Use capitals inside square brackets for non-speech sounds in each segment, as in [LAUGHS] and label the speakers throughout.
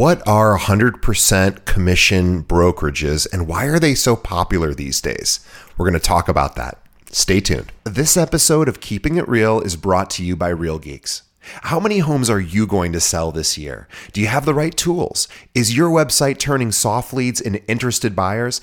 Speaker 1: What are 100% commission brokerages and why are they so popular these days? We're going to talk about that. Stay tuned. This episode of Keeping It Real is brought to you by Real Geeks. How many homes are you going to sell this year? Do you have the right tools? Is your website turning soft leads into interested buyers?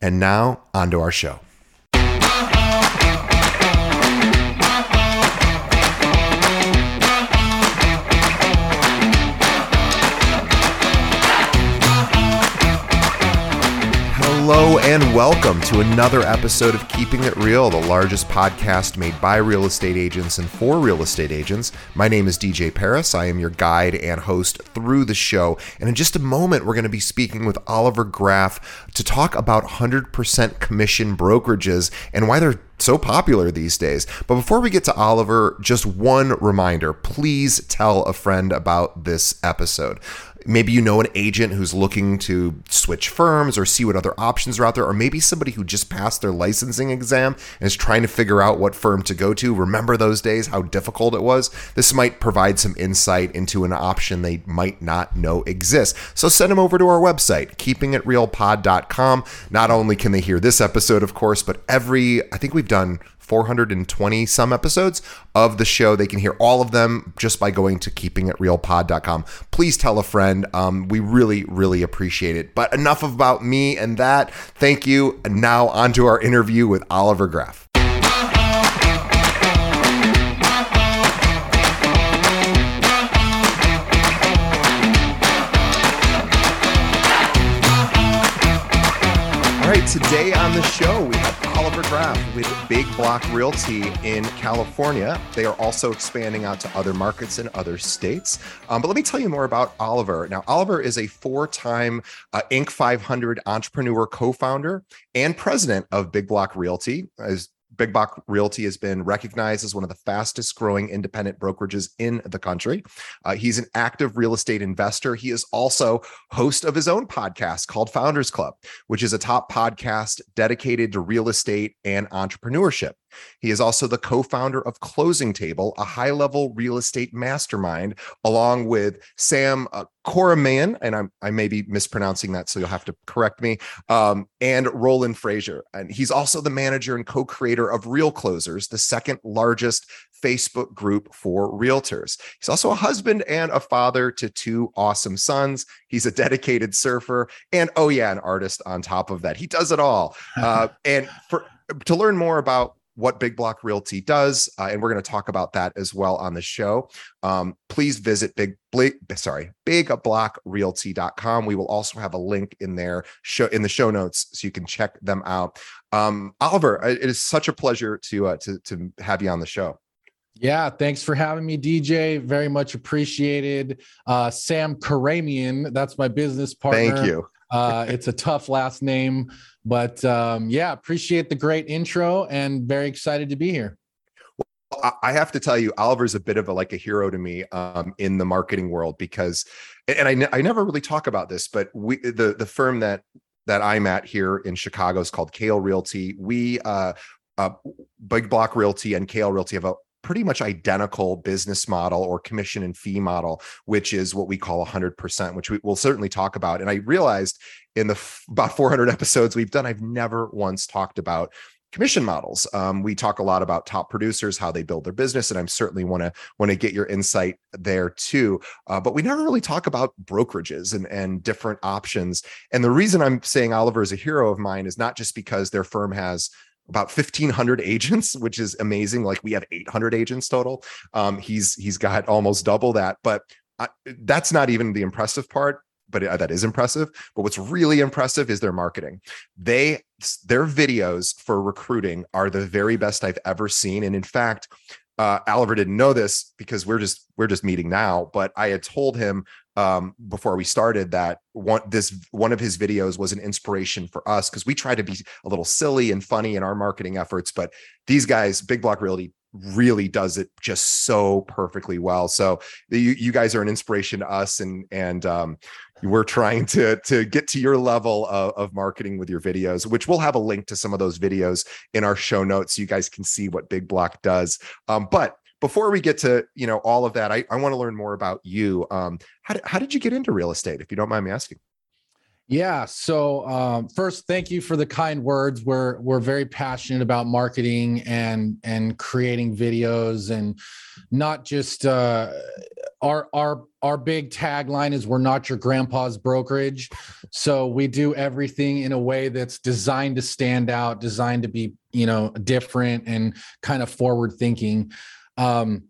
Speaker 1: And now, on to our show. Hello and welcome to another episode of Keeping It Real, the largest podcast made by real estate agents and for real estate agents. My name is DJ Paris. I am your guide and host through the show. And in just a moment, we're going to be speaking with Oliver Graff to talk about 100% commission brokerages and why they're so popular these days. But before we get to Oliver, just one reminder please tell a friend about this episode. Maybe you know an agent who's looking to switch firms or see what other options are out there, or maybe somebody who just passed their licensing exam and is trying to figure out what firm to go to. Remember those days, how difficult it was? This might provide some insight into an option they might not know exists. So send them over to our website, keepingitrealpod.com. Not only can they hear this episode, of course, but every, I think we've done 420 some episodes of the show. They can hear all of them just by going to keepingitrealpod.com. Please tell a friend. Um, we really, really appreciate it. But enough about me and that. Thank you. And now on to our interview with Oliver Graff. All right, today on the show, we with Big Block Realty in California. They are also expanding out to other markets in other states. Um, but let me tell you more about Oliver. Now, Oliver is a four time uh, Inc. 500 entrepreneur, co founder, and president of Big Block Realty. As Big Block Realty has been recognized as one of the fastest growing independent brokerages in the country. Uh, he's an active real estate investor. He is also host of his own podcast called Founders Club, which is a top podcast dedicated to real estate and entrepreneurship. He is also the co founder of Closing Table, a high level real estate mastermind, along with Sam uh, Koromyan, and I'm, I may be mispronouncing that, so you'll have to correct me, um, and Roland Frazier. And he's also the manager and co creator of Real Closers, the second largest Facebook group for realtors. He's also a husband and a father to two awesome sons. He's a dedicated surfer and, oh, yeah, an artist on top of that. He does it all. [LAUGHS] Uh, and for to learn more about what Big Block Realty does, uh, and we're going to talk about that as well on the show. Um, please visit Big Blake, sorry, bigblockrealty.com. We will also have a link in there show in the show notes so you can check them out. Um, Oliver, it is such a pleasure to uh, to to have you on the show.
Speaker 2: Yeah, thanks for having me, DJ. Very much appreciated. Uh, Sam Karamian, that's my business partner.
Speaker 1: Thank you.
Speaker 2: Uh, it's a tough last name, but um, yeah, appreciate the great intro and very excited to be here.
Speaker 1: Well, I have to tell you, Oliver's a bit of a like a hero to me um, in the marketing world because, and I, I never really talk about this, but we the the firm that that I'm at here in Chicago is called Kale Realty. We uh, uh, Big Block Realty and Kale Realty have a pretty much identical business model or commission and fee model, which is what we call 100%, which we will certainly talk about. And I realized in the f- about 400 episodes we've done, I've never once talked about commission models. Um, we talk a lot about top producers, how they build their business, and I'm certainly want to want to get your insight there too. Uh, but we never really talk about brokerages and and different options. And the reason I'm saying Oliver is a hero of mine is not just because their firm has about 1500 agents which is amazing like we have 800 agents total um, he's he's got almost double that but I, that's not even the impressive part but uh, that is impressive. But what's really impressive is their marketing. They their videos for recruiting are the very best I've ever seen. And in fact, uh, Oliver didn't know this because we're just we're just meeting now. But I had told him um, before we started that one this one of his videos was an inspiration for us because we try to be a little silly and funny in our marketing efforts. But these guys, Big Block Realty, really does it just so perfectly well. So you you guys are an inspiration to us, and and um, we're trying to to get to your level of, of, marketing with your videos which we'll have a link to some of those videos in our show notes so you guys can see what big block does um, but before we get to you know all of that i, I want to learn more about you um, how, how did you get into real estate if you don't mind me asking
Speaker 2: yeah. So um, first, thank you for the kind words. We're we're very passionate about marketing and and creating videos and not just uh, our our our big tagline is we're not your grandpa's brokerage. So we do everything in a way that's designed to stand out, designed to be you know different and kind of forward thinking. Um,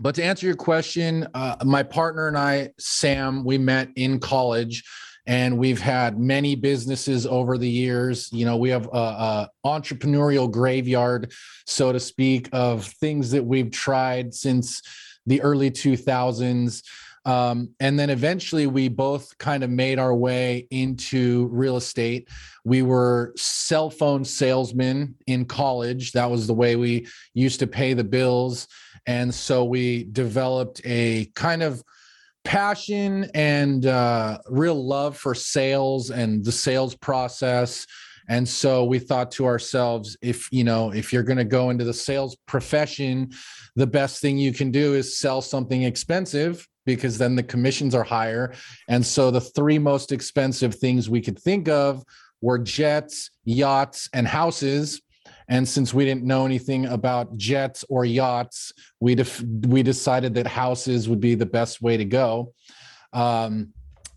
Speaker 2: but to answer your question, uh, my partner and I, Sam, we met in college and we've had many businesses over the years. You know we have a, a, entrepreneurial graveyard so to speak of things that we've tried since the early 2000s um, and then eventually we both kind of made our way into real estate. We were cell phone salesmen in college. That was the way we used to pay the bills and so we developed a kind of passion and uh, real love for sales and the sales process. And so we thought to ourselves if you know if you're going to go into the sales profession the best thing you can do is sell something expensive because then the commissions are higher. And so the three most expensive things we could think of were jets yachts and houses and since we didn't know anything about jets or yachts, we def- we decided that houses would be the best way to go. Um,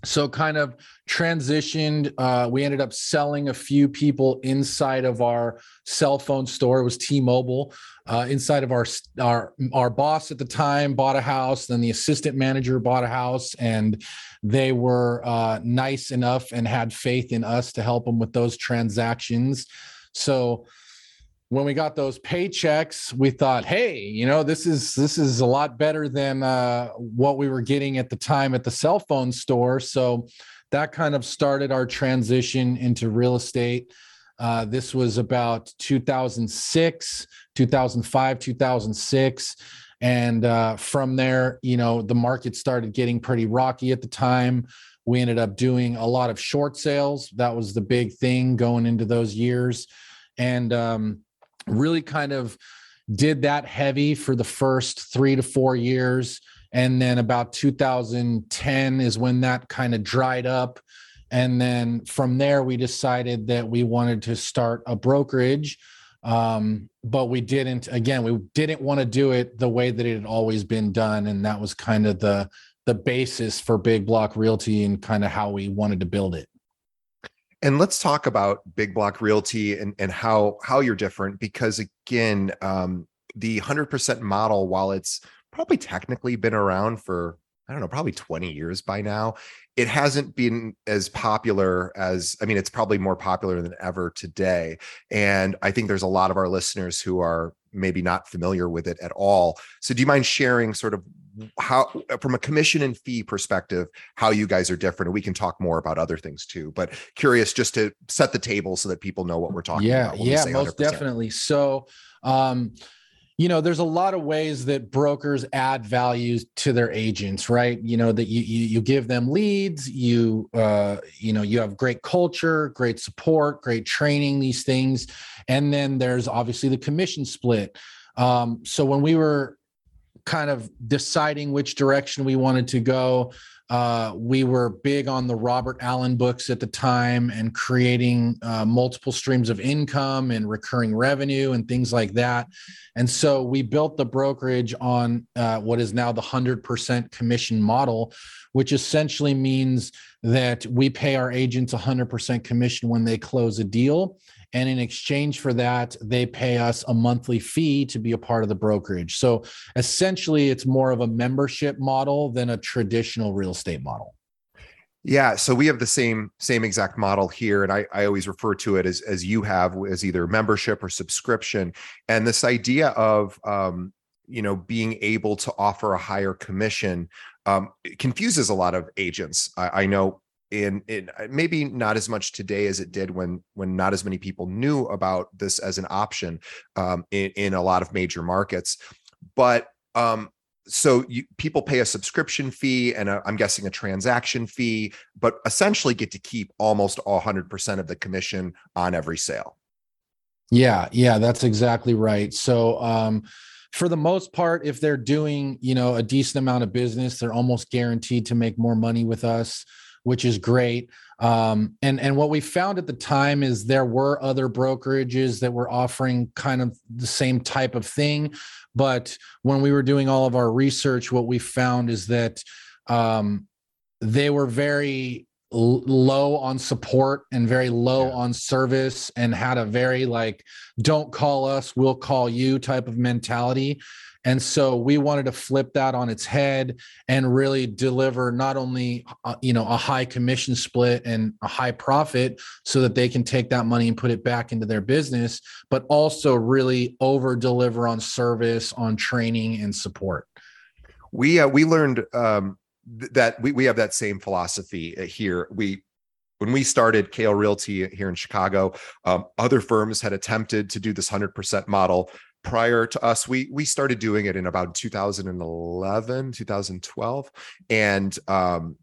Speaker 2: so kind of transitioned. Uh, we ended up selling a few people inside of our cell phone store. It was T-Mobile. Uh, inside of our our our boss at the time bought a house. Then the assistant manager bought a house, and they were uh, nice enough and had faith in us to help them with those transactions. So when we got those paychecks, we thought, hey, you know, this is this is a lot better than uh, what we were getting at the time at the cell phone store. So that kind of started our transition into real estate. Uh, this was about 2006, 2005, 2006. And uh, from there, you know, the market started getting pretty rocky at the time. We ended up doing a lot of short sales. That was the big thing going into those years. And um, really kind of did that heavy for the first three to four years. And then about 2010 is when that kind of dried up. And then from there, we decided that we wanted to start a brokerage. Um, but we didn't, again, we didn't want to do it the way that it had always been done. And that was kind of the, the basis for Big Block Realty and kind of how we wanted to build it.
Speaker 1: And let's talk about Big Block Realty and, and how how you're different because again, um, the 100% model, while it's probably technically been around for I don't know, probably 20 years by now. It hasn't been as popular as, I mean, it's probably more popular than ever today. And I think there's a lot of our listeners who are maybe not familiar with it at all. So, do you mind sharing sort of how, from a commission and fee perspective, how you guys are different? And we can talk more about other things too. But curious just to set the table so that people know what we're talking
Speaker 2: yeah,
Speaker 1: about.
Speaker 2: Yeah, most definitely. So, um, you know there's a lot of ways that brokers add values to their agents right you know that you you, you give them leads you uh you know you have great culture great support great training these things and then there's obviously the commission split um so when we were kind of deciding which direction we wanted to go Uh, we were big on the Robert Allen books at the time and creating uh, multiple streams of income and recurring revenue and things like that. And so we built the brokerage on uh, what is now the 100% commission model, which essentially means that we pay our agents 100% commission when they close a deal. And in exchange for that, they pay us a monthly fee to be a part of the brokerage. So essentially, it's more of a membership model than a traditional real estate model.
Speaker 1: Yeah, so we have the same same exact model here, and I, I always refer to it as as you have as either membership or subscription. And this idea of um, you know being able to offer a higher commission um, confuses a lot of agents. I, I know in in uh, maybe not as much today as it did when when not as many people knew about this as an option um, in in a lot of major markets, but um, so you, people pay a subscription fee and i am guessing a transaction fee, but essentially get to keep almost 100% of the commission on every sale.
Speaker 2: Yeah, yeah, that's exactly right. So um, for the most part, if they're doing, you know, a decent amount of business, they're almost guaranteed to make more money with us, which is great. Um, and and what we found at the time is there were other brokerages that were offering kind of the same type of thing, but when we were doing all of our research, what we found is that um, they were very low on support and very low yeah. on service and had a very like don't call us we'll call you type of mentality and so we wanted to flip that on its head and really deliver not only uh, you know a high commission split and a high profit so that they can take that money and put it back into their business but also really over deliver on service on training and support
Speaker 1: we uh, we learned um that we, we have that same philosophy uh, here. We when we started Kale Realty here in Chicago, um, other firms had attempted to do this 100% model prior to us we we started doing it in about 2011 2012 and um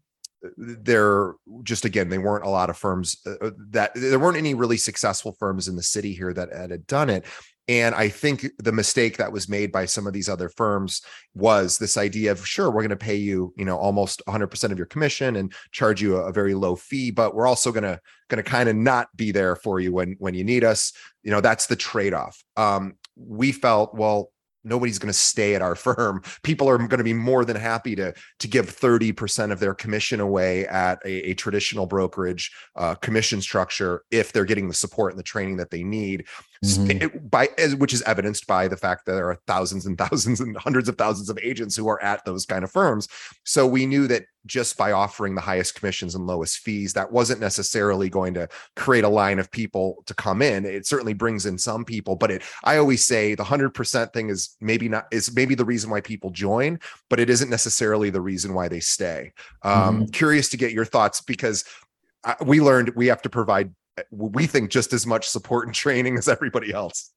Speaker 1: there just again they weren't a lot of firms uh, uh that there weren't any really successful firms in the city here that had done it and I think the mistake that was made by some of these other firms was this idea of sure, we're going to pay you, you know, almost 100% of your commission and charge you a, a very low fee, but we're also going to going to kind of not be there for you when when you need us. You know, that's the trade-off. Um, we felt, well, nobody's going to stay at our [LAUGHS] firm people are going to be more than happy to to give 30% of their commission away at a, a traditional brokerage uh, commission structure if they're getting the support and the training that they need mm-hmm. by which is evidenced by the fact that there are thousands and [LAUGHS] thousands and hundreds of thousands of agents who are at those kind of firms so we knew that just by offering the highest commissions and lowest fees that wasn't necessarily going to create a line of people to come in it certainly brings in some people but it i always say the 100% thing is maybe not is maybe the reason why people join but it isn't necessarily the reason why they stay um, mm-hmm. curious to get your thoughts because uh, we learned we have to provide we think just as much support and training as everybody else.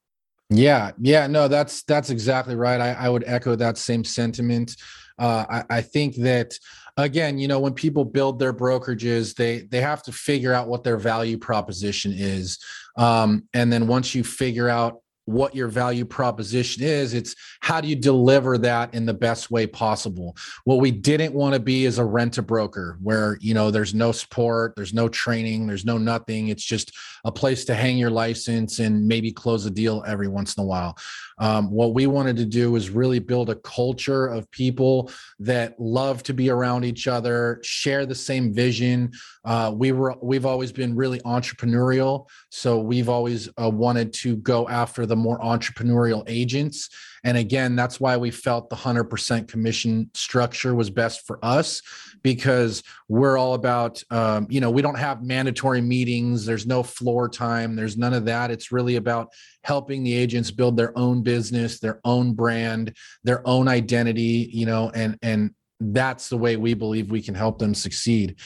Speaker 2: Yeah yeah no that's that's exactly right. I, I would echo that same sentiment. Uh, I, I think that again you know when people build their brokerages they they have to figure out what their value proposition is. Um, and then once you figure out what your value proposition is. It's how do you deliver that in the best way possible? What we didn't want to be is a rent a broker where, you know, there's no support, there's no training, there's no nothing. It's just a place to hang your license and maybe close a deal every once in a while. Um, what we wanted to do is really build a culture of people that love to be around each other, share the same vision. Uh, we were we've always been really entrepreneurial, so we've always uh, wanted to go after the more entrepreneurial agents and again, that's why we felt the 100% commission structure was best for us because we're all about, um, you know, we don't have mandatory meetings. There's no floor time. There's none of that. It's really about helping the agents build their own business, their own brand, their own identity, you know, and, and that's the way we believe we can help them succeed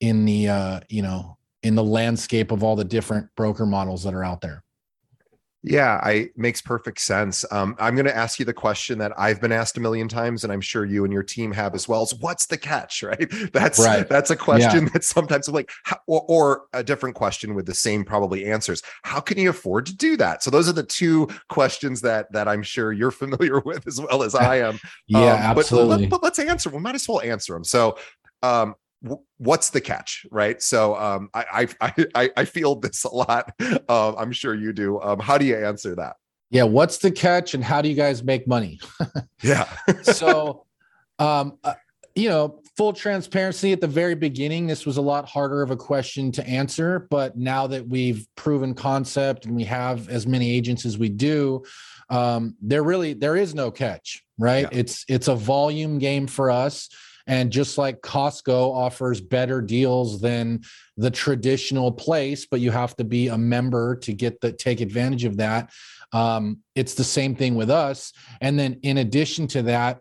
Speaker 2: in the, uh, you know, in the landscape of all the different broker models that are out there.
Speaker 1: Yeah, I makes perfect sense. Um, I'm going to ask you the question that I've been asked a million times, and I'm sure you and your team have as well. Is what's the catch? [LAUGHS] Right. That's right. That's a question yeah. that sometimes I'm like, how, or, or, a different question with the same probably answers. How can you afford to do that? So those are the two questions that that I'm sure you're [LAUGHS] familiar with as well as [LAUGHS] I am.
Speaker 2: yeah, um, absolutely.
Speaker 1: But, but, let's answer. We might as well answer them. So um, what's the catch right? So um, I, [LAUGHS] I i i feel this a lot um, i'm sure you do um, how do you answer that?
Speaker 2: Yeah what's the catch and how do you guys make money? [LAUGHS]
Speaker 1: Yeah.
Speaker 2: So um uh, you know full transparency at the very beginning this was a lot harder of a question to answer but now that we've proven concept and we have as many agents as we do um there really there is no catch right? Yeah. it's it's a volume game for us and just like Costco offers better deals than the traditional place, but you have to be a member to get the take advantage of that. Um, it's the same thing with us. And then in addition to that,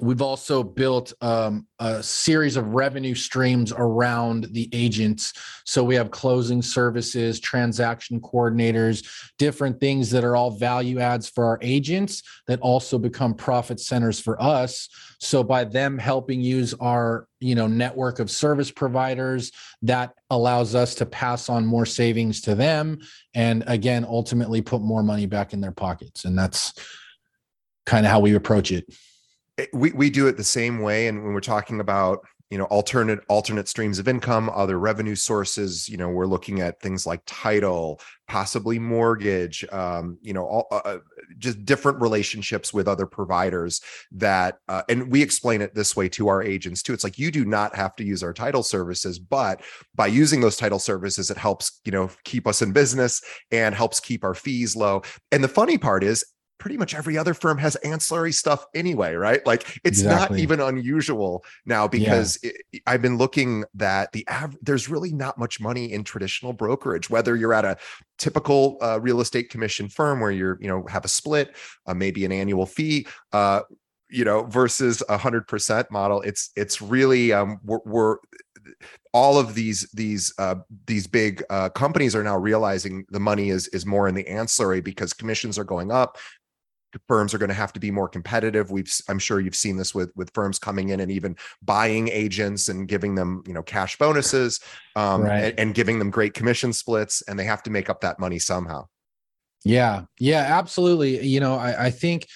Speaker 2: We've also built um, a series of revenue streams around the agents. So we have closing services, transaction coordinators, different things that are all value adds for our agents that also become profit centers for us. So by them helping use our you know network of service providers, that allows us to pass on more savings to them, and again, ultimately put more money back in their pockets. And that's kind of how we approach it
Speaker 1: we we do it the same way and when we're talking about you know alternate alternate streams of income other revenue sources you know we're looking at things like title possibly mortgage um, you know all, uh, uh, just different relationships with other providers that uh, and we explain it this way to our agents too. It's like you do not have to use our title services but by using those title services it helps you know keep us in business and helps keep our fees low. And the funny part is pretty much every other firm has ancillary stuff anyway, right? Like it's exactly. not even unusual now because yeah. it, I've been looking that the av- there's really not much money in traditional brokerage, whether you're at a typical uh, real estate commission firm where you're, you know, have a split, uh, maybe an annual fee, uh, you know, versus a hundred percent model. It's, it's really, um, we're, we're all of these these uh, these big uh, companies are now realizing the money is is more in the ancillary because commissions are going up firms are going to have to be more competitive. We've i'm sure you've seen this with with firms coming in and even buying agents and giving them you know cash bonuses um, right. and, and giving them great commission splits and they have to make up that money somehow.
Speaker 2: Yeah. Yeah absolutely. You know i, I think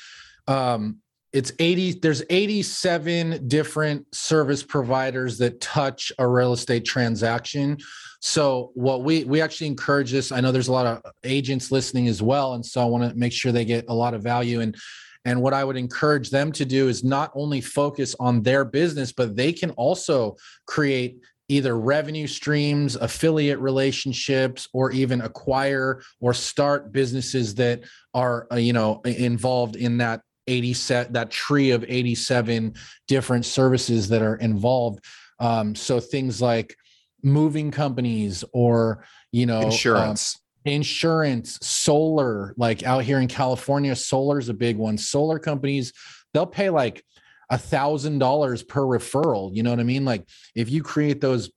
Speaker 2: um, it's 80 there's 87 different service providers that touch a real estate transaction. So what we we actually encourage this i know there's a lot of agents listening as well and so i want to make sure they get a lot of value. And and what i would encourage them to do is not only focus on their business but they can also create either revenue streams, affiliate relationships, or even acquire or start businesses that are, uh, you know, involved in that 80 set that tree of 87 different services that are involved. Um, so things like moving companies or you know
Speaker 1: insurance
Speaker 2: um, insurance. solar like out here in california solar is a big one. Solar companies they'll pay like a thousand dollars per referral you know what i mean? Like if you create those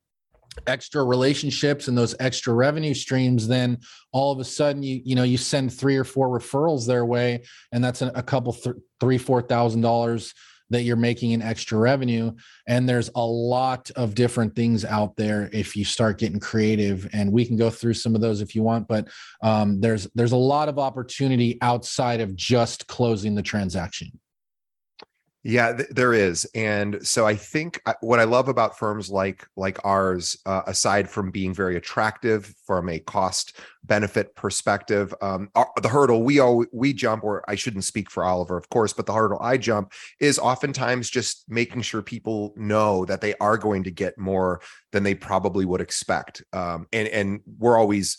Speaker 2: extra relationships and those extra revenue streams then all of a sudden you you know you send three or four referrals their way and that's a, couple th- three four thousand dollars that you're making in extra revenue. And there's a lot of different things out there if you start getting creative and we can go through some of those if you want but um, there's there's a lot of opportunity outside of just closing the transaction
Speaker 1: yeah, th- there is, and so I think uh, what I love about firms like like ours, uh, aside from being very attractive from a cost benefit perspective, um, our, the hurdle we all we jump, or I shouldn't speak for Oliver, of course, but the hurdle I jump is oftentimes just making sure people know that they are going to get more than they probably would expect, um, and and we're always,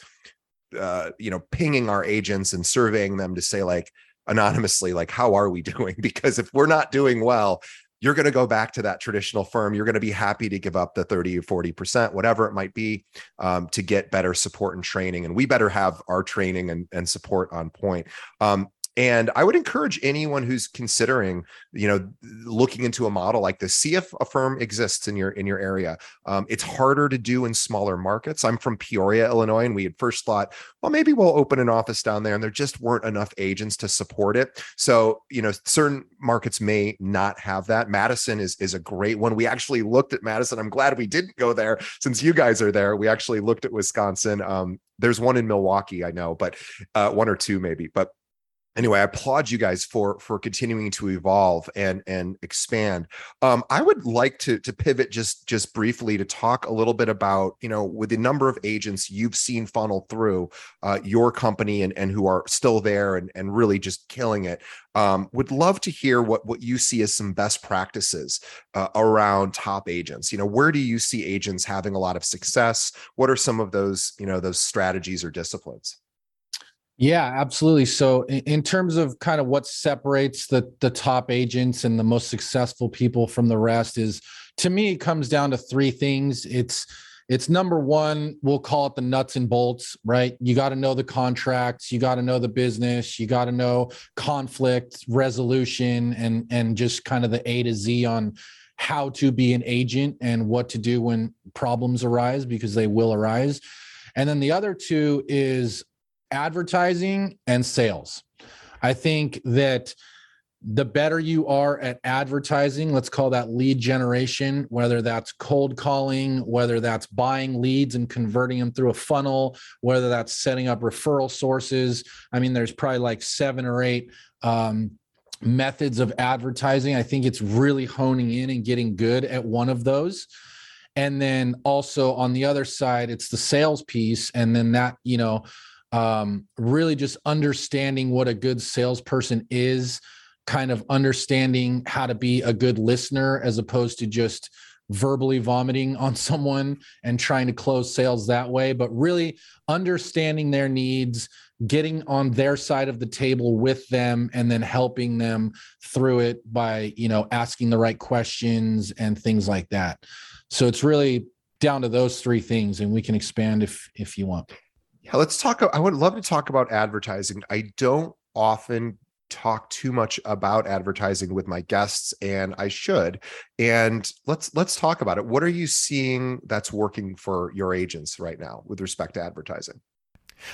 Speaker 1: uh, you know, pinging our agents and surveying them to say like anonymously like how are we [LAUGHS] doing? Because if we're not doing well you're going to go back to that traditional firm. You're going to be happy to give up the 30 or 40% whatever it might be um, to get better support and training and we better have our training and, and support on point. Um, and I would encourage anyone who's considering, you know, looking into a model like this, see if a firm exists in your in your area. Um, it's harder to do in smaller markets. I'm from Peoria, Illinois, and we had first thought, well, maybe we'll open an office down there, and there just weren't enough agents to support it. So, you know, certain markets may not have that. Madison is is a great one. We actually looked at Madison. I'm glad we didn't go there since you guys are there. We actually looked at Wisconsin. Um, there's one in Milwaukee, I know, but uh, one or two maybe, but anyway i applaud you guys for for continuing to evolve and and expand. Um i would like to to pivot just just briefly to talk a little bit about you know with the number of agents you've seen funnel through uh, your company and and who are still there and and really just killing it. Um would love to hear what what you see as some best practices uh, around top agents. You know where do you see agents having a lot of success? What are some of those you know those strategies or disciplines
Speaker 2: yeah, absolutely. So in, terms of kind of what separates the the top agents and the most successful people from the rest is to me it comes down to three things. It's it's number one, we'll call it the nuts and bolts, right? You got to know the contracts, you got to know the business, you got to know conflict resolution and and just kind of the A to Z on how to be an agent and what to do when problems arise because they will arise. And then the other two is advertising and sales. I think that the better you are at advertising, let's call that lead generation, whether that's cold calling, whether that's buying leads and converting them through a funnel, whether that's setting up referral sources. I mean, there's probably like seven or eight um, methods of advertising. I think it's really honing in and getting good at one of those. And then also on the other side, it's the sales piece. And then that, you know, um, really just understanding what a good salesperson is, kind of understanding how to be a good listener as opposed to just verbally vomiting [LAUGHS] on someone and trying to close sales that way, but really understanding their needs, getting on their side of the table with them and then helping them through it by, you know, asking the right questions and things like that. So it's really down to those three things and we can expand if if you want.
Speaker 1: Yeah, let's talk. I would love to talk about advertising. I don't often talk too much about advertising with my guests and I should. And let's let's talk about it. What are you seeing that's working for your agents right now with respect to advertising?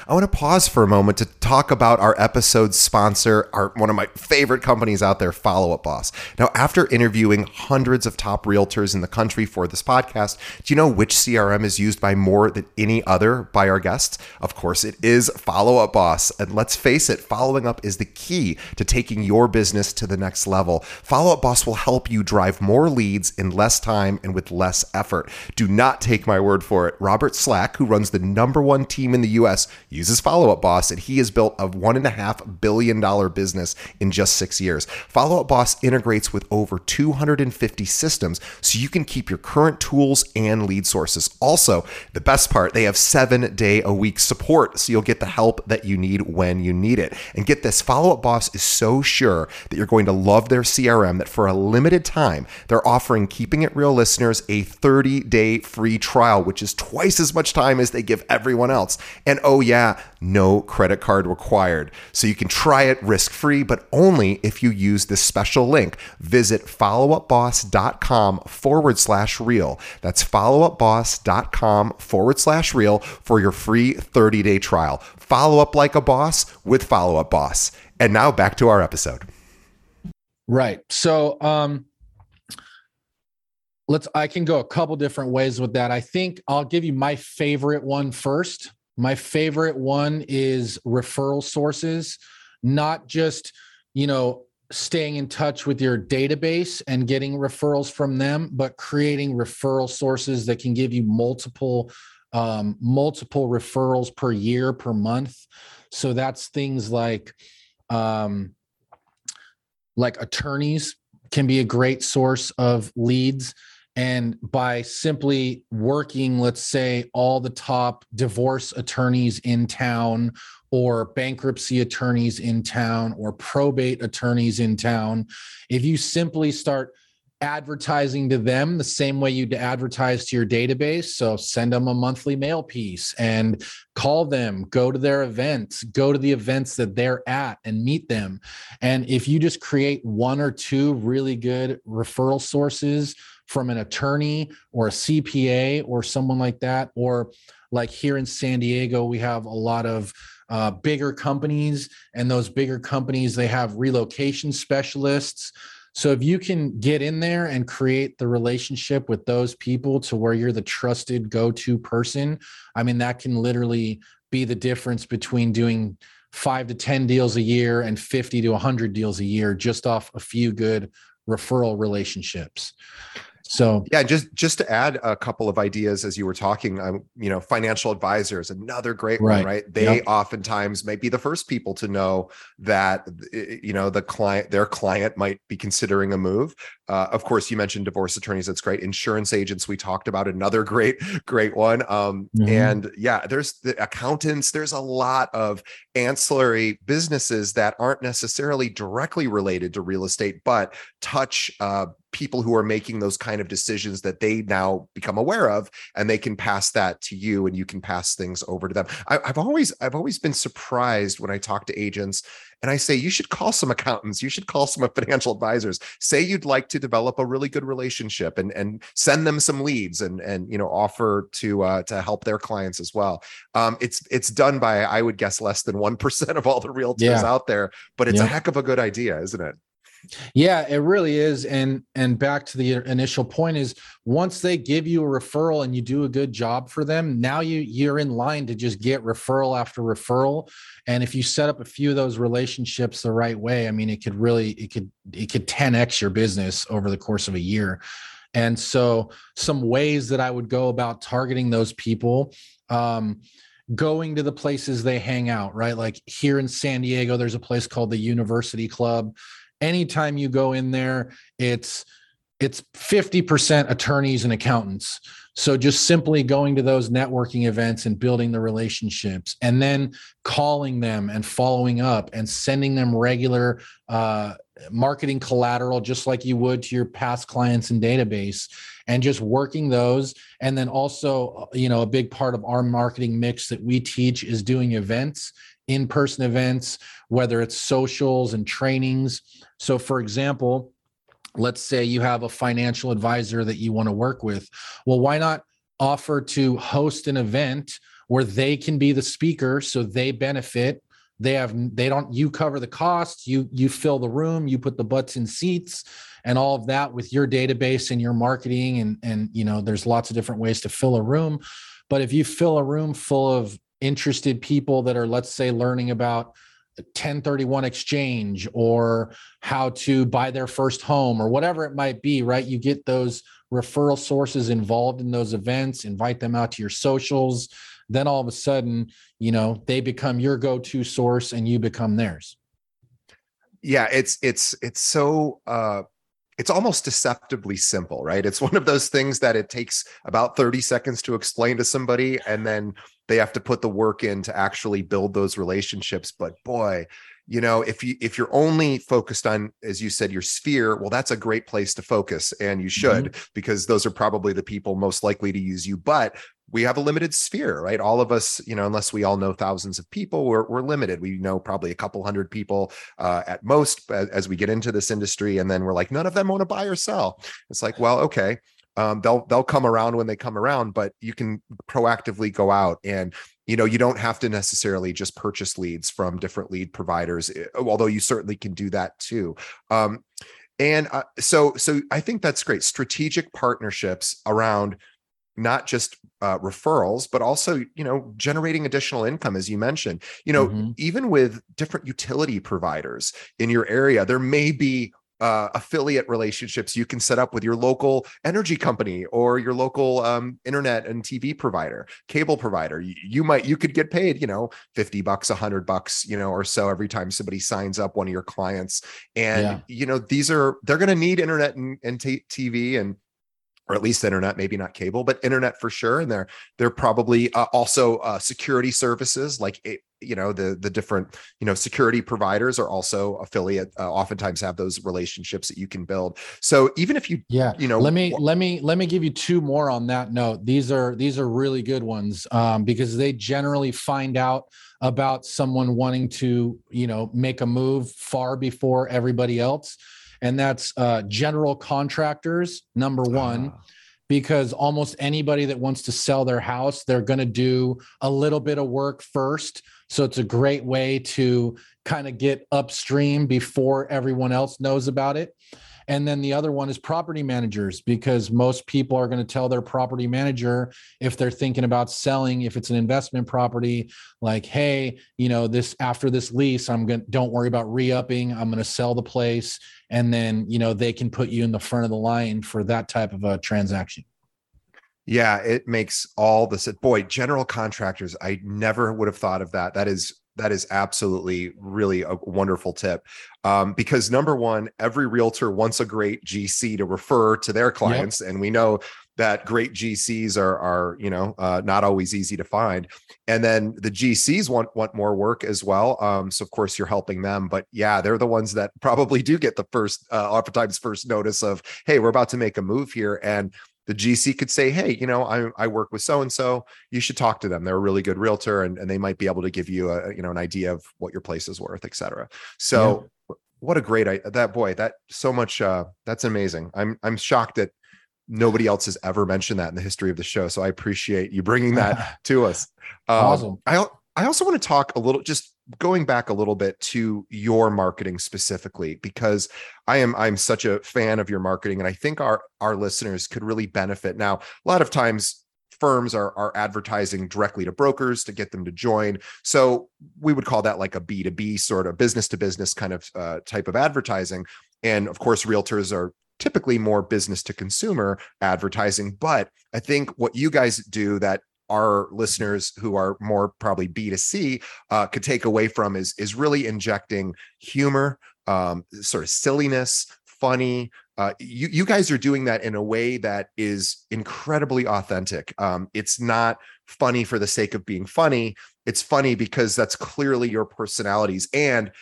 Speaker 1: I want to pause for a moment to talk about our episode sponsor, our one of my favorite companies out there, Follow Up Boss. Now, after interviewing hundreds of top realtors in the country for this podcast, do you know which CRM is used by more than any other by our guests? Of course, it is Follow Up Boss. And let's face it, following up is the key to taking your business to the next level. Follow Up Boss will help you drive more leads in less time and with less effort. Do not take my word for it. Robert Slack, who runs the number one team in the US, uses Follow Up Boss, and he has built a $1.5 billion business in just six years. Follow Up Boss integrates with over 250 systems so you can keep your current tools and lead sources. Also, the best part, they have seven day a week support, so you'll get the help that you need when you need it. And get this Follow Up Boss is so sure that you're going to love their CRM that for a limited time, they're offering Keeping It Real listeners a 30 day free trial, which is twice as much time as they give everyone else. And oh, yeah, no credit card required. So you can try it risk free, but only if you use this special link. Visit followupboss.com forward slash real. That's followupboss.com forward slash real for your free 30 day trial. Follow up like a boss with Follow Up Boss. And now back to our episode.
Speaker 2: Right. So, um, let's i can go a couple different ways with that i think i'll give you my favorite one first my favorite one is referral sources, not just, you know, staying in touch with your database and getting referrals from them, but creating referral sources that can give you multiple um, multiple referrals per year per month. So that's things like um, like attorneys can be a great source of leads and by simply working, let's say, all the top divorce attorneys in town, or bankruptcy attorneys in town, or probate attorneys in town, if you simply start advertising to them the same way you'd advertise to your database. So send them a monthly mail piece and call them, go to their events, go to the events that they're at and meet them. And if you just create one or two really good referral sources from an attorney or a CPA or someone like that. Or like here in San Diego, we have a lot of uh, bigger companies, and those bigger companies they have relocation specialists. So if you can get in there and create the relationship with those people to where you're the trusted go-to person, I mean that can literally be the difference between doing five to 10 deals a year and 50 to 100 deals a year just off a few good referral relationships. So
Speaker 1: yeah, just just to add a couple of ideas as you were talking, um, you know, financial advisors, another great right. one, right? They yep. oftentimes might be the first people to know that you know the client, their client might be considering a move. Uh, of course, you mentioned divorce attorneys. That's great. Insurance agents, we talked about another [LAUGHS] great, great one. Um, mm-hmm. And yeah, there's the accountants. There's a lot of ancillary businesses that aren't necessarily directly related to real estate, but touch uh, people who are making those kind of decisions that they now become aware of and they can pass that to you and you can pass things over to them. I, have always i've always been surprised when i talk to agents and i say you should call some accountants. You should call some [LAUGHS] financial advisors. Say you'd like to develop a really good relationship and and send them some leads and and you know offer to uh, to help their clients as well. Um, it's it's done by i would guess less than 1% of all the realtors yeah. out there but it's yeah. a heck of a good idea isn't it
Speaker 2: yeah, it really is. And and back to the initial point is once they give you a referral and you do a good job for them, now you you're in line to just get referral after referral. And if you set up a few of those relationships the right way, I mean, it could really it could it could 10x your business over the course of a year. And so some ways that I would go about targeting those people um, going to the places they hang out, right? Like here in San Diego, there's a place called the University Club anytime you go in there it's it's 50% attorneys and accountants. So just simply going to those networking events and building the relationships and then calling them and following up and sending them regular uh, marketing collateral just like you would to your past clients and database and just working those. And then also you know a big part of our marketing mix that we teach is doing events in-person events whether it's socials and trainings so, for example, let's say you have a financial advisor that you want to work with. Well, why not offer to host an event where they can be the speaker so they benefit? They have they don't you cover the cost, you you fill the room, you put the butts in seats and all of that with your database and your marketing and and you know there's lots of different ways to fill a room. But if you fill a room full of interested people that are let's say learning about 1031 exchange or how to buy their first home or whatever it might be, right? You get those referral sources involved in those events, invite them out to your socials. Then all of a sudden, you know, they become your go-to source and you become theirs.
Speaker 1: Yeah, it's it's it's so uh it's almost deceptively simple, right? It's one of those things that it takes about 30 seconds to explain to somebody and then they have to put the work in to actually build those relationships, but boy, you know if you if you're only focused on as you said your sphere well that's a great place to focus and you should mm-hmm. because those are probably the people most likely to use you but we have a limited sphere, right? All of us, you know, unless we all know thousands of people, we're, we're limited. We know probably a couple hundred people uh, at most as, as, we get into this industry, and then we're like, none of them want to buy or sell. It's like, well, okay, um, they'll they'll come around when they come around, but you can proactively go out and you know you don't have to necessarily just purchase leads from different lead providers, eh, although you certainly can do that too. Um, and uh, so so I think that's great. Strategic partnerships around not just uh, referrals but also you know generating additional income as you mentioned you know mm-hmm. even with different utility providers in your area there may be uh, affiliate relationships you can set up with your local energy company or your local um, internet and TV provider, cable provider. You, you, might you could get paid, you know, fifty bucks, a hundred bucks, you know, or so every time somebody signs up one of your clients. And yeah. you know, these are they're going to need internet and, and t- TV and or at least internet, maybe not cable, but internet for sure. And they're they're probably uh, also uh, security services like you know the the different you know security providers are also affiliate. Uh, oftentimes have those relationships that you can build. So even if you
Speaker 2: yeah
Speaker 1: you know
Speaker 2: let me let me let me give you two more on that note. These are these are really good ones um, because they generally find out about someone wanting to you know make a move far before everybody else and that's uh, general contractors, number one. Uh because almost anybody that wants to sell their house, they're going to do a little bit of work first. So it's a great way to kind of get upstream before everyone else knows about it. And then the other one is property managers, because most people are going to tell their property manager if they're thinking about selling, if it's an investment property, like, hey, you know, this after this lease, I'm going to don't worry about re-upping. I'm going to sell the place. And then, you know, they can put you in the front of the line for that type of a transaction.
Speaker 1: Yeah, it makes all this boy, general contractors. I never would have thought of that. That is that is absolutely really a wonderful tip um, because number one every realtor wants a great gc to refer to their clients yep. and we know that great gcs are are you know uh, not always easy to find and then the gcs want want more work as well um, so of course you're helping them but yeah they're the ones that probably do get the first uh, oftentimes first notice of hey we're about to make a move here and the GC could say, Hey, you know, I, I work with so and so. You should talk to them. They're a really good realtor and, and they might be able to give you a, you know, an idea of what your place is worth, et cetera. So yeah. what a great that boy, that so much uh that's amazing. I'm I'm shocked that nobody else has ever mentioned that in the history of the show. So I appreciate you bringing that [LAUGHS] to us. Um, awesome. I I also want to talk a little just going back a little bit to your marketing specifically because i am i'm such a fan of your marketing and i think our our listeners could really benefit now a lot of times firms are are advertising directly to brokers to get them to join so we would call that like a b2b sort of business to business kind of uh, type of advertising and of course realtors are typically more business to consumer advertising but i think what you guys do that our listeners who are more probably B2C uh, could take away from is is really injecting humor, um, sort of silliness, funny. Uh, you you guys are doing that in a way that is incredibly authentic. Um, it's not funny for the sake of being funny. It's funny because that's clearly your personalities and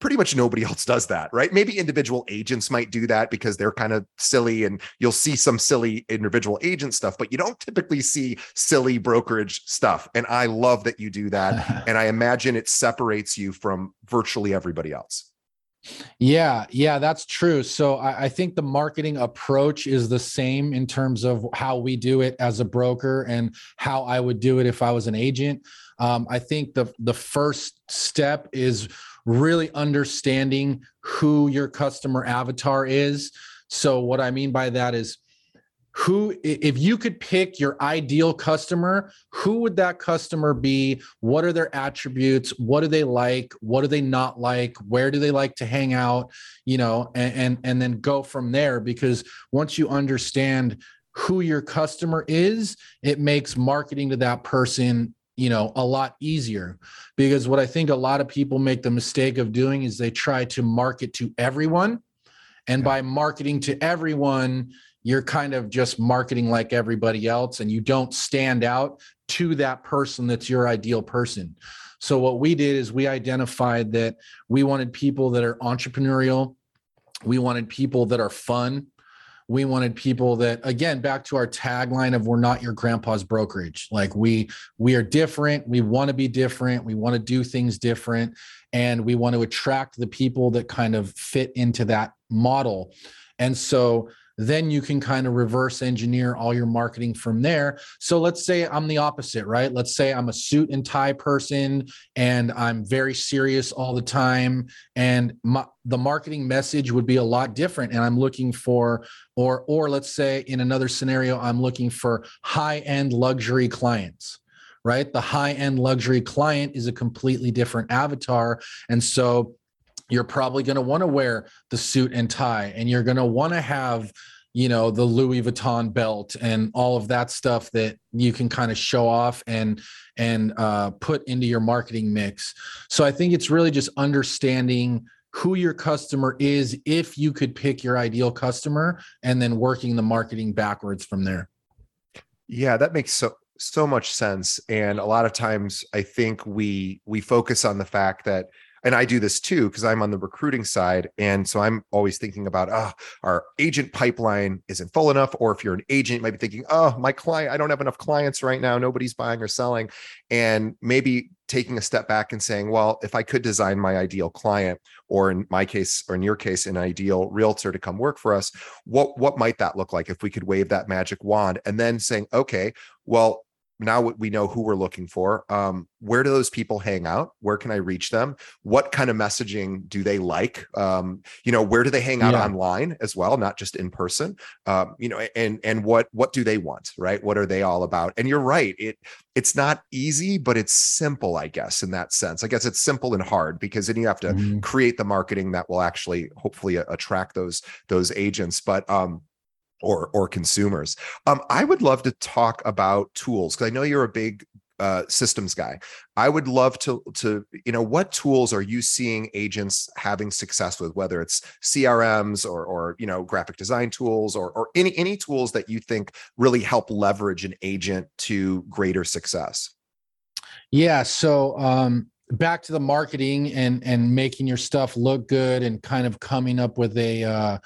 Speaker 1: pretty much nobody [LAUGHS] else does that, right? Maybe individual agents might do that because they're kind of silly and you'll see some silly individual agent stuff, but you don't typically see silly brokerage stuff. And I love that you do that. [LAUGHS] and I imagine it separates you from virtually everybody else.
Speaker 2: Yeah, yeah, that's true. So I, I, think the marketing approach is the same in terms of how we do it as a broker and how I would do it if I was an agent. Um, I think the the first step is really understanding who your customer avatar is. So, what I mean by that is who if you could pick your ideal customer who would that customer be? What are their attributes? What do they like? What do they not like? Where do they like to hang out? You know and and, and then go from there because once you understand who your customer is it makes marketing to that person you know a lot easier. Because what i think a lot of people make the mistake of doing is they try to market to everyone. And by marketing to everyone you're kind of just marketing like everybody else and you don't stand out to that person that's your ideal person. So what we did is we identified that we wanted people that are entrepreneurial. We wanted people that are fun we wanted people that again back to our tagline of we're not your grandpa's brokerage. Like we we are different. We want to be different. We want to do things different. And we want to attract the people that kind of fit into that model. And so then you can kind of reverse engineer all your marketing from there. So let's say I'm the opposite, right? Let's say I'm a suit and tie person and I'm very serious all the time and my, the marketing message would be a lot different and I'm looking for or or let's say in another scenario I'm looking for high-end luxury clients right? The high end luxury client is a completely different avatar. And so you're probably going to want to wear the suit and tie and you're going to want to have you know the louis vuitton belt and all of that stuff that you can kind of show off and and uh, put into your marketing mix. So i think it's really just understanding who your customer is if you could pick your ideal customer and then working the marketing backwards from there.
Speaker 1: Yeah that makes so so much sense and a lot of times i think we we focus on the fact that and I do this too because I'm on the recruiting side, and so I'm always thinking about, oh, our agent pipeline isn't full enough, or if you're an agent, you might be thinking, oh, my client, I don't have enough clients right now, nobody's buying or selling, and maybe taking a step back and saying, well, if I could design my ideal client, or in my case, or in your case, an ideal realtor to come work for us, what what might that look like if we could wave that magic wand, and then saying, okay, well now we know who we're looking for. Um, where do those people hang out? Where can I reach them? What kind of messaging do they like? Um, you know, where do they hang out yeah. online as well, not just in person? Um, you know, and and what what do they want? Right? What are they all about? And you're right. It it's not easy, but it's simple, I guess, in that sense. I guess it's simple and hard because then you have to mm-hmm. create the marketing that will actually hopefully attract those those agents. But um, or or consumers. Um, I would love to talk about tools because I know you're a big uh, systems guy. I would love to to you know what tools are you seeing agents having success with, whether it's CRMs or or you know graphic design tools or or any any tools that you think really help leverage an agent to greater success.
Speaker 2: Yeah. So um, back to the marketing and and making your stuff look good and kind of coming up with a uh,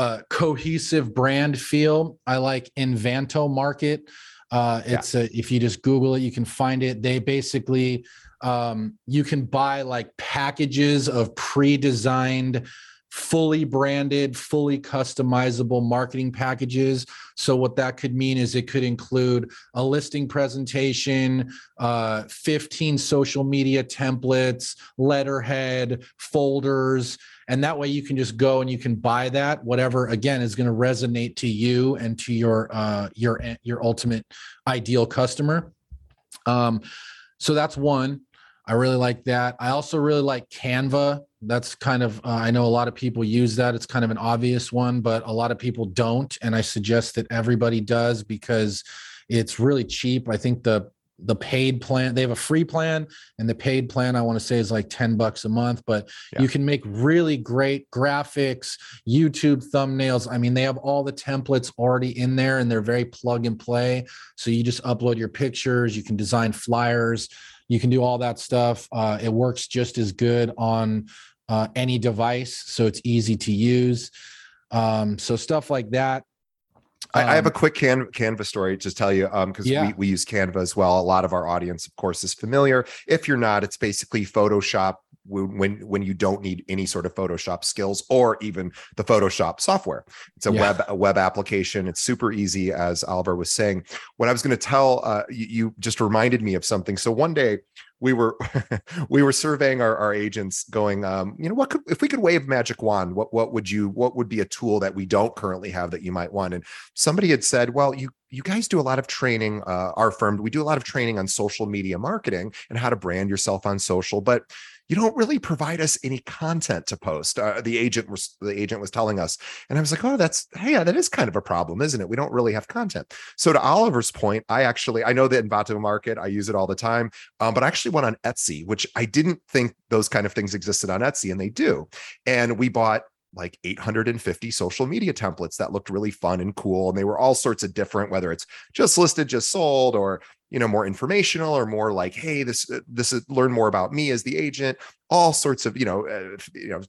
Speaker 2: a cohesive brand feel. I like Envato Market. Uh, it's yeah. a, if you just Google it, you can find it. They basically um, you can buy like packages of pre-designed fully branded, fully customizable marketing packages. So, what that could mean is it could include a listing presentation, uh, 15 social media templates, letterhead, folders. And that way you can just go and you can buy that, whatever again is going to resonate to you and to your uh, your your ultimate ideal customer. Um, so that's one. I really like that. I also really like Canva. That's kind of, uh, I know a lot of people use that. It's kind of an obvious one, but a lot of people don't. And I suggest that everybody does because it's really cheap. I think the the paid plan they have a free plan and the paid plan i want to say is like 10 bucks a month but yeah. you can make really great graphics youtube thumbnails i mean they have all the templates already in there and they're very plug and play so you just upload your pictures you can design flyers you can do all that stuff. Uh, it works just as good on uh, any device, so it's easy to use. Um, so stuff like that.
Speaker 1: Um, I, have a um, quick can, Canva story to tell you because um, yeah. we, we use Canva as well. A lot of our audience, of course, is familiar. If you're not, it's basically Photoshop when when you don't need any sort of Photoshop skills or even the Photoshop software. It's a yeah. web a web application. It's super easy, as Oliver was saying. What I was going to tell uh, you, you just reminded me of something. So one day we were [LAUGHS] we were surveying our, our agents going um, you know what could if we could wave magic wand what what would you what would be a tool that we don't currently have that you might want? And somebody had said well you you guys do a lot of training uh, our firm we do a lot of training on social media marketing and how to brand yourself on social but you don't really provide us any content to post. Uh, the agent was the agent was telling us, and I was like, oh, that's hey, yeah, that is kind of a problem, isn't it? We don't really have content. So to Oliver's point, I actually I know the Envato market, I use it all the time, um, but I actually went on Etsy, which I didn't think those kind of things existed on Etsy, and they do. And we bought like 850 social media templates that looked really fun and cool and they were all sorts of different whether it's just listed just sold or you know more informational or more like hey this uh, this is learn more about me as the agent. All sorts of you know uh, you know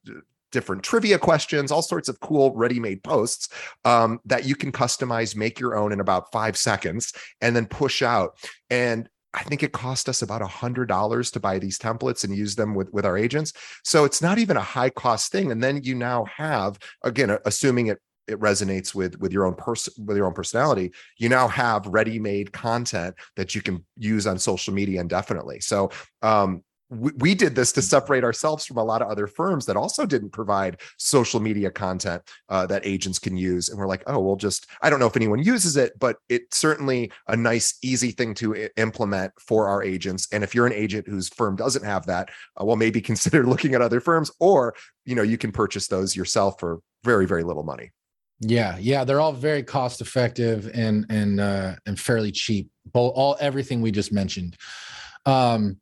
Speaker 1: different trivia questions all sorts of cool ready-made posts um, that you can customize make your own in about five seconds and then push out. And I think it cost us about a hundred dollars to buy these templates and use them with with our agents. So it's not even a high cost thing. And then you now have, again, assuming it it resonates with with your own person with your own personality you now have ready made content that you can use on social media indefinitely so um we, we did this to separate ourselves from a lot of other firms that also didn't provide social media content uh, that agents can use. And we're like, oh, we'll just, I don't know if anyone uses it, but it's certainly a nice, easy thing to implement for our agents. And if you're an agent whose firm doesn't have that, uh, well, maybe [LAUGHS] consider looking at other firms or, you know, you can purchase those yourself for very, very little money.
Speaker 2: Yeah, yeah, they're all very cost effective and and uh, and fairly cheap. Both all everything we just mentioned. Um,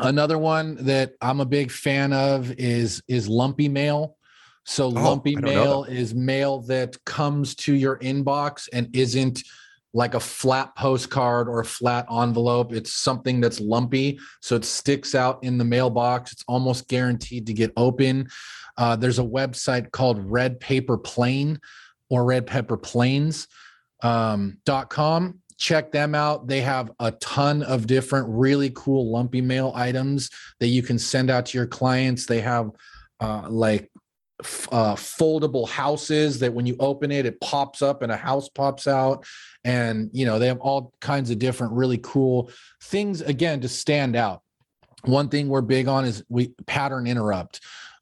Speaker 2: Another one that I'm a big fan of is is lumpy mail. So oh, lumpy mail is mail that comes to your inbox and isn't like a flat postcard or a flat envelope. It's something that's lumpy, so it sticks out in the mailbox. It's almost guaranteed to get open. Uh, there's a website called Red Paper Plane or Red Pepper Planes um, dot com check them out. They have a ton of different really cool lumpy mail items that you can send out to your clients. They have uh, like uh, foldable houses that when you open it, it pops up and a house pops out. And, you know, they have all kinds of different really cool things, again, to stand out. One thing we're big on is we pattern interrupt.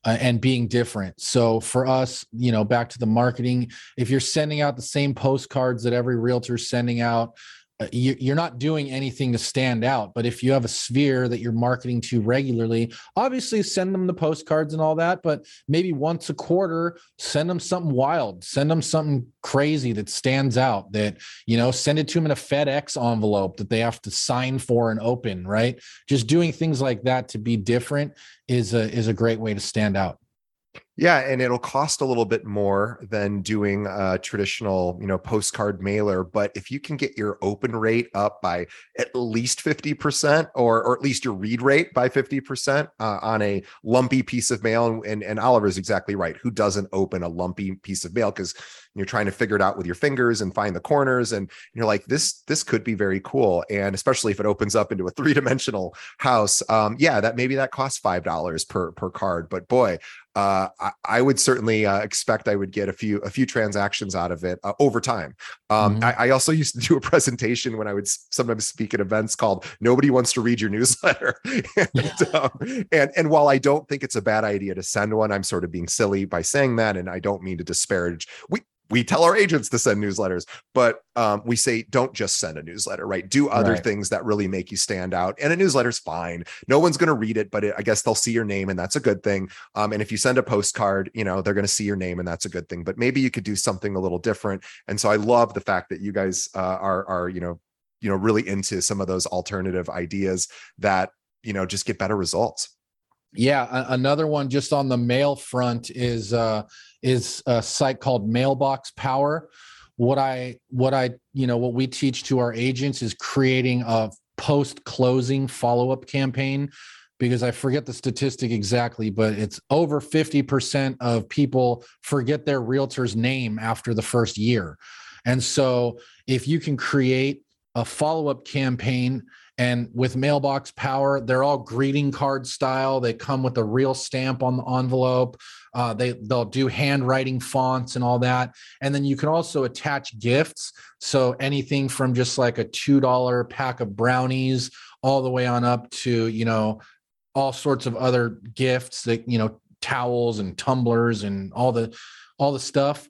Speaker 2: Uh, and being different. So for us, you know, back to the marketing, if you're sending out the same postcards that every realtor is sending out, Uh, you're not doing anything to stand out. But if you have a sphere that you're marketing to regularly, obviously send them the postcards and all that. But maybe once a quarter, send them something wild, send them something crazy that stands out. That you know, send it to them in a FedEx envelope that they have to sign for and open. Right? Just doing things like that to be different is a is a great way to stand out.
Speaker 1: Yeah, and it'll cost a little bit more than doing a traditional, you know, postcard mailer. But if you can get your open rate up by at least 50% or, or at least your read rate by 50% uh, on a lumpy piece of mail, and, and Oliver is exactly right. Who doesn't open a lumpy piece of mail? Because you're trying to figure it out with your fingers and find the corners. And you're like, this, this could be very cool. And especially if it opens up into a [LAUGHS] three-dimensional house. Um, yeah, that maybe that costs five dollars per per card. But boy, uh, I, I, would certainly uh, expect I would get a few a few transactions out of it uh, over time. Um, mm-hmm. I, I, also used to do a [LAUGHS] presentation when I would sometimes speak at events called "Nobody Wants to Read Your Newsletter," [LAUGHS] and, um, and and while I don't think it's a bad idea to send one, I'm sort of being silly by saying that, and I don't mean to disparage. We we tell our agents to send newsletters, but um, we say don't just send a newsletter, right? Do other right. things that really make you stand out. And a newsletter's fine. No one's going to read it, but it, I guess they'll see your name, and that's a good thing. Um, and if you send a postcard, you know they're going to see your name, and that's a good thing. But maybe you could do something a little different. And so I love the fact that you guys uh, are are you know you know really into some of those alternative ideas that you know just get better results.
Speaker 2: Yeah, another one just on the mail front is uh, is a site called Mailbox Power. What I what I you know what we teach to our agents is creating a post closing follow up campaign because I forget the statistic exactly, but it's over 50% of people forget their realtor's name after the first year. And so if you can create a follow up campaign and with mailbox power, they're all greeting card style. They come with a real stamp on the envelope. Uh, they they'll do handwriting fonts and all that. And then you can also attach gifts. So anything from just like a two dollar pack of brownies all the way on up to you know all sorts of other gifts that you know towels and tumblers and all the all the stuff.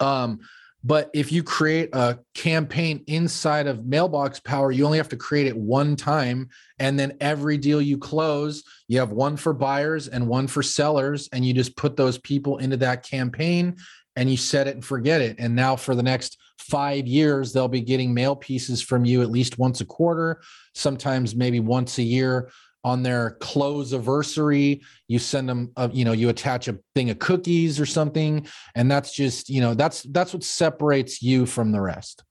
Speaker 2: Um, but if you create a campaign inside of Mailbox Power, you only have to create it one time. And then every deal you close, you have one for buyers and one for sellers. And you just put those people into that campaign and you set it and forget it. And now for the next five years, they'll be getting mail pieces from you at least once a quarter, sometimes maybe once a year on their close anniversary you send them a, you know you attach a thing of cookies or something and that's just you know that's that's what separates you from the rest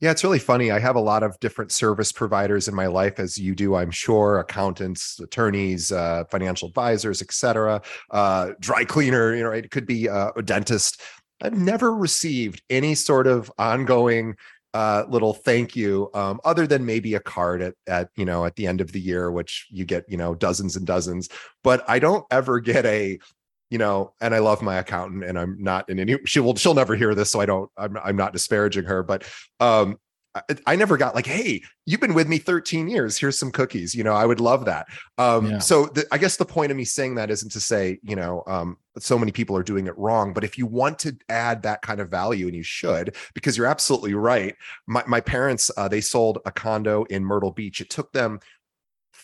Speaker 1: yeah, it's really funny. I have a lot of different service providers in my life, as you do, I'm sure. Accountants, attorneys, uh, financial advisors, etc. Uh, dry cleaner, you know, it could be uh, a dentist. I've never received any sort of ongoing uh, little thank you, um, other than maybe a card at, at you know at the end of the year, which you get you know dozens and dozens. But I don't ever get a you know, and I love my accountant, and I'm not in any. She will. She'll never hear this, so I don't. I'm. I'm not disparaging her, but um, I, never got like, hey, you've been with me 13 years. Here's some cookies. You know, I would love that. Um, yeah. So the, I guess the point of me saying that isn't to say, you know, um, so many people are doing it wrong. But if you want to add that kind of value, and you should, because you're absolutely right. My, my parents, uh, they sold a condo in Myrtle Beach. It took them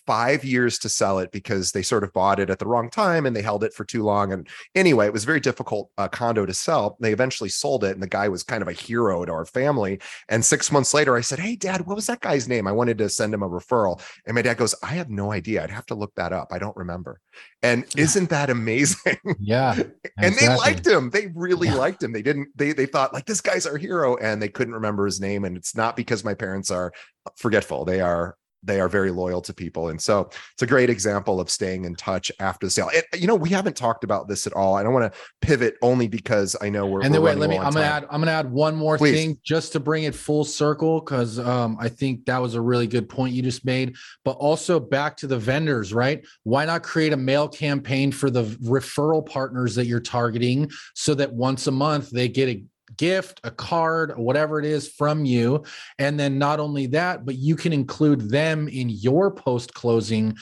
Speaker 1: five years to sell it because they sort of bought it at the wrong time and they held it for too long. And anyway, it was very difficult uh, condo to sell. They eventually sold it, and the guy was kind of a hero to our family. And six months later, I said, "Hey, Dad, what was that guy's name?" I wanted to send him a referral, and my dad goes, "I have no idea. I'd have to look that up. I don't remember." And isn't that amazing? [LAUGHS]
Speaker 2: Yeah.
Speaker 1: and they liked him. They really yeah. liked him. They didn't. They they thought like this guy's our hero, and they couldn't remember his name. And it's not because my parents are forgetful. They are they are very loyal to people. And so it's a great example of staying in touch after the sale. It, you know, we haven't talked about this at all. I don't want to pivot only because I know we're.
Speaker 2: And then
Speaker 1: we're
Speaker 2: wait, let me. I'm gonna add. I'm gonna add one more
Speaker 1: Please.
Speaker 2: thing just to bring it full circle because um, I think that was a really good point you just made. But also back to the vendors, right? Why not create a mail campaign for the referral partners that you're targeting so that once a month they get a gift, a card, whatever it is from you. And then not only that, but you can include them in your post closing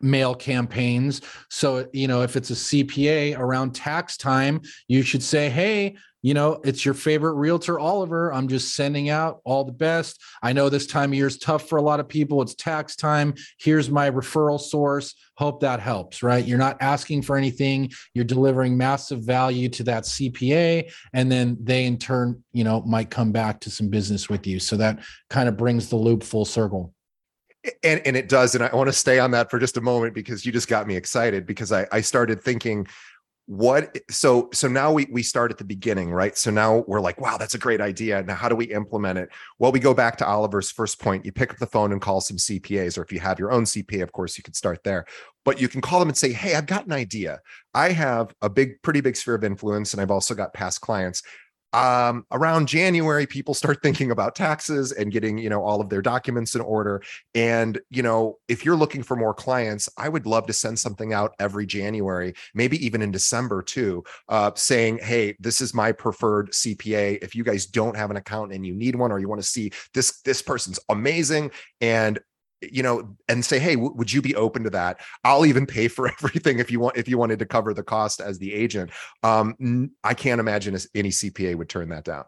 Speaker 2: mail campaigns. So, you know, if it's a CPA around tax time, you should say, hey, you know, it's your favorite realtor, Oliver. I'm just sending out all the best. I know this time of year is tough for a lot of people. It's tax time. Here's my referral source. Hope that helps, right? You're not asking for anything. You're delivering massive value to that CPA. And then they, in turn, you know, might come back to some business with you. So that kind of brings the loop full circle.
Speaker 1: And, and it does. And I want to stay on that for just a moment because you just got me excited because I, I started thinking, what so so now we we start at the beginning right? So now we're like wow that's a great idea. Now how do we implement it? Well we go back to oliver's first point. You pick up the phone and call some cpas or if you have your own cpa of course you could start there. But you can call them and say hey i've got an idea. I have a big pretty big sphere of influence and i've also got past clients um, around January, people start thinking about taxes and getting, you know, all of their documents in order. And, you know, if you're looking for more clients, I would love to send something out every January, maybe even in December too, uh, saying, hey, this is my preferred CPA. If you guys don't have an account and you need one, or you want to see this, this person's amazing and you know and say hey w- would you be open to that i'll even pay for [LAUGHS] everything if you want if you wanted to cover the cost as the agent um i can't imagine any cpa would turn that down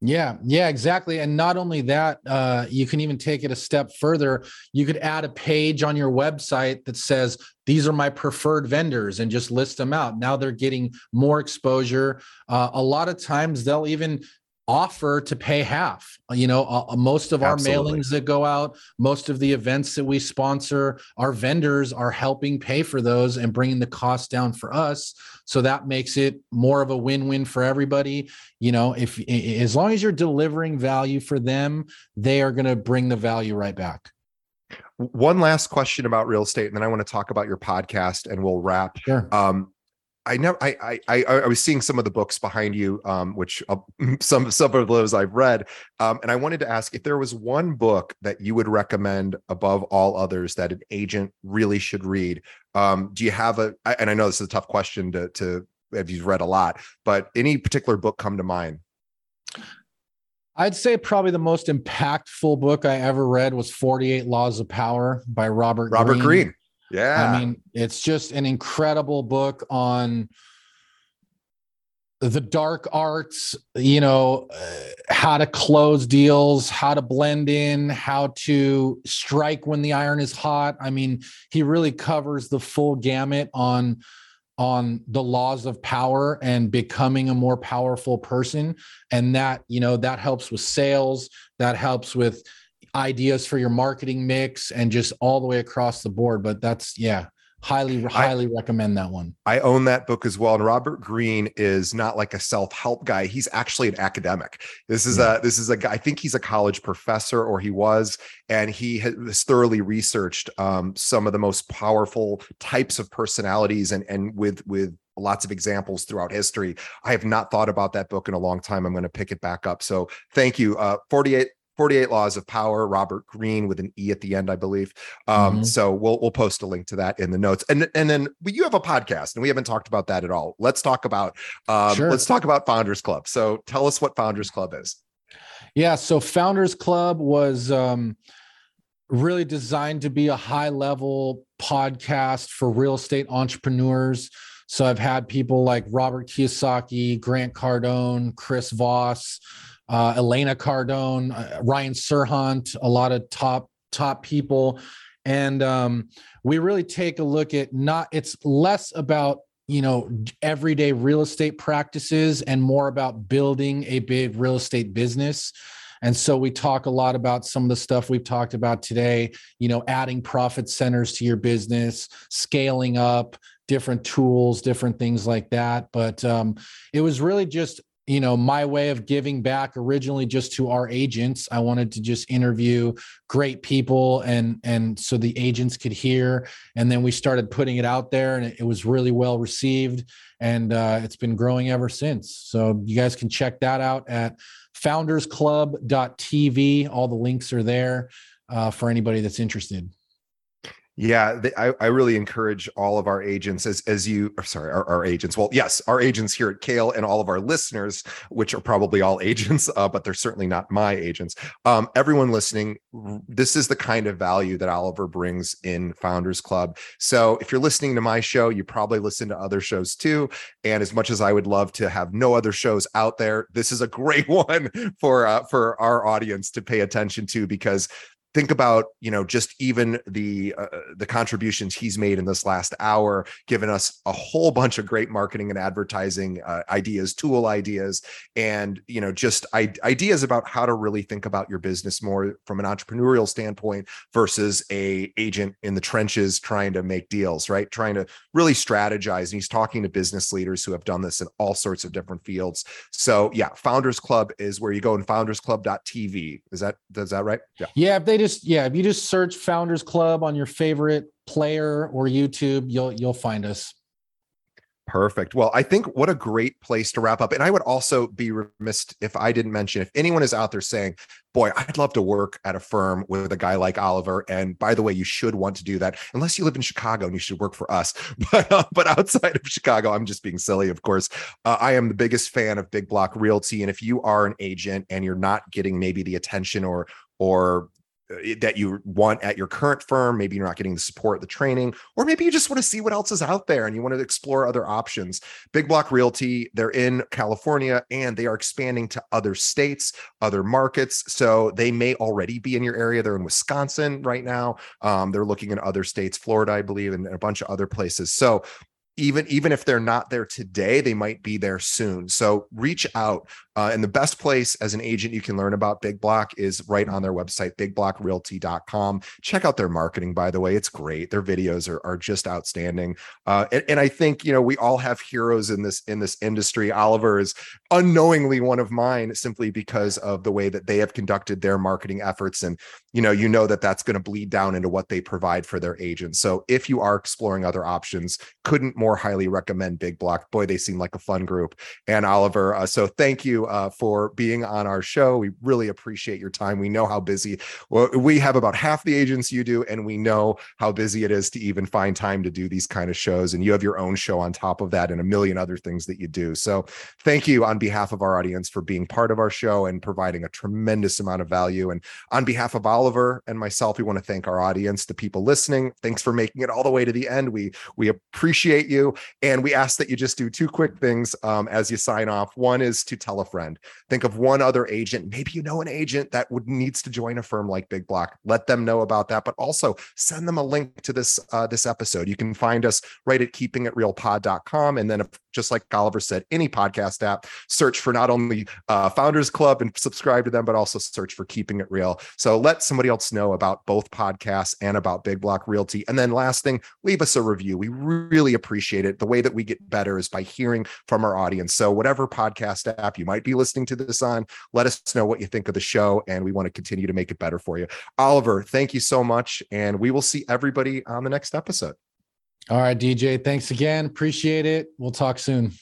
Speaker 2: yeah, yeah, exactly. And not only that, uh, you can even take it a step further. You could add a page on your website that says, These are my preferred vendors, and just list them out. Now they're getting more exposure. Uh, a lot of times they'll even offer to pay half. You know, uh, most of our
Speaker 1: Absolutely.
Speaker 2: mailings that go out, most of the events that we sponsor, our vendors are helping pay for those and bringing the cost down for us. So that makes it more of a win-win for everybody. You know, if as long as you're delivering value for them, they are going to bring the value right back.
Speaker 1: One last question about real estate, and then I want to talk about your podcast, and we'll wrap.
Speaker 2: Sure.
Speaker 1: Um, I never, I, I, I, was seeing some of the books behind you, um, which uh, [LAUGHS] some, some of those I've read, um, and I wanted to ask if there was one book that you would recommend above all others that an agent really should read. Um, do you have a? And I know this is a tough question to, to if you've read a lot, but any particular book come to mind?
Speaker 2: I'd say probably the most impactful book I ever read was 48 Laws of Power by Robert
Speaker 1: Robert Greene. Greene. Yeah.
Speaker 2: I mean, it's just an incredible book on the dark arts, you know, uh, how to close deals, how to blend in, how to strike when the iron is hot. I mean, he really covers the full gamut on on the laws of power and becoming a more powerful person and that, you know, that helps with sales, that helps with ideas for your marketing mix and just all the way across the board. But that's yeah, highly highly I, recommend that one
Speaker 1: i own that book as well and robert greene is not like a self-help guy he's actually an academic this is yeah. a this is a guy i think he's a college professor or he was and he has thoroughly researched um, some of the most powerful types of personalities and and with with lots of examples throughout history. I have not thought about that book in a long time. I'm going to pick it back up. So thank you. Uh, 48 48 Laws of Power, Robert Greene with an E at the end, I believe. Um, mm-hmm. So we'll we'll post a link to that in the notes. And and then you have a podcast, and we haven't talked about that at all. Let's talk about um, sure. let's talk about Founders Club. So tell us what Founders Club is.
Speaker 2: Yeah, so Founders Club was um, really designed to be a high level podcast for real estate entrepreneurs. So I've had people like Robert Kiyosaki, Grant Cardone, Chris Voss uh, Elena Cardone, uh, Ryan Serhant, a lot of top top people, and um, we really take a look at not. It's less about you know everyday real estate practices and more about building a big real estate business. And so we talk a lot about some of the stuff we've talked about today, you know, adding profit centers to your business, scaling up, different tools, different things like that. But um, it was really just you know, my way of giving back originally just to our agents. I wanted to just interview great people and and so the agents could hear. And then we started putting it out there and it, was really well received. And uh, it's been growing ever since. So you guys can check that out at foundersclub.tv. All the links are there uh, for anybody that's interested.
Speaker 1: Yeah, I, I really encourage all of our agents as as you sorry our, our, agents. Well, yes, our agents here at Kale and all of our listeners, which are probably all [LAUGHS] agents, uh, but they're certainly not my agents. Um, everyone listening, this is the kind of value that Oliver brings in Founders Club. So if you're listening to my show, you probably listen to other shows too. And as much as I would love to have no other shows out there, this is a great [LAUGHS] one for uh, for our audience to pay attention to because think about you know just even the uh, the contributions he's made in this last hour given us a whole bunch of great marketing and advertising uh, ideas tool ideas and you know just I- ideas about how to really think about your business more from an entrepreneurial standpoint versus a agent in the trenches trying to make deals right? Trying to really strategize. And he's talking to business leaders who have done this in all sorts of different fields. So yeah founders club is where you go in foundersclub.tv is that is that right?
Speaker 2: Yeah. Yeah if they just yeah, if you just search Founders Club on your favorite player or YouTube, you'll you'll find us.
Speaker 1: Perfect. Well, I think what a great place to wrap up. And I would also be remiss if I didn't mention if anyone is out there saying, boy, I'd love to work at a firm with a guy like Oliver. And by the way, you should want to do that unless you live in Chicago and you should work for us. [LAUGHS] But, uh, but outside of Chicago, I'm just being silly, of course. Uh, I am the biggest fan of Big Block Realty. And if you are an agent and you're not getting maybe the attention or or that you want at your current firm. Maybe you're not getting the support, the training, or maybe you just want to see what else is out there and you want to explore other options. Big Block Realty, they're in California and they are expanding to other states, other markets. So they may already be in your area. They're in Wisconsin right now. Um, they're looking in other states, Florida, I believe, and a bunch of other places. So even even if they're not there today they might be there soon so reach out uh, and the best place as an agent you can learn about big block is right on their website bigblockrealty.com check out their marketing by the way. It's great. Their videos are, are just outstanding. Uh, and, and, i think you know we all have heroes in this in this industry. Oliver is unknowingly one of mine simply because of the way that they have conducted their marketing efforts. And you know you know that that's going to bleed down into what they provide for their agents. So if you are exploring other options couldn't more highly recommend big block. Boy they seem like a fun group. And oliver uh, so thank you uh, for being on our show we really appreciate your time we know how busy well, we have about half the agents you do and we know how busy it is to even find time to do these kind of shows and you have your own show on top of that and a million other things that you do so thank you on behalf of our audience for being part of our show and providing a tremendous amount of value and on behalf of Oliver and myself, we want to thank our audience, the people listening. Thanks for making it all the way to the end. We we appreciate you, and we ask that you just do two quick things um, as you sign off. One is to tell a friend. Think of one other agent. Maybe you know an agent that would needs to join a firm like Big Block. Let them know about that, but also send them a link to this uh, this episode. You can find us right at keepingitrealpod.com, and then just like Oliver said, any podcast app, search for not only uh, Founders Club and subscribe to them, but also search for Keeping It Real. So let somebody else know about both podcasts and about Big Block Realty. And then last thing, leave us a review. We really appreciate it. The way that we get better is by hearing from our audience. So whatever podcast app you might be listening to this on, let us know what you think of the show. And we want to continue to make it better for you. Oliver, thank you so much. And we will see everybody on the next episode.
Speaker 2: All right, DJ. Thanks again. Appreciate it. We'll talk soon.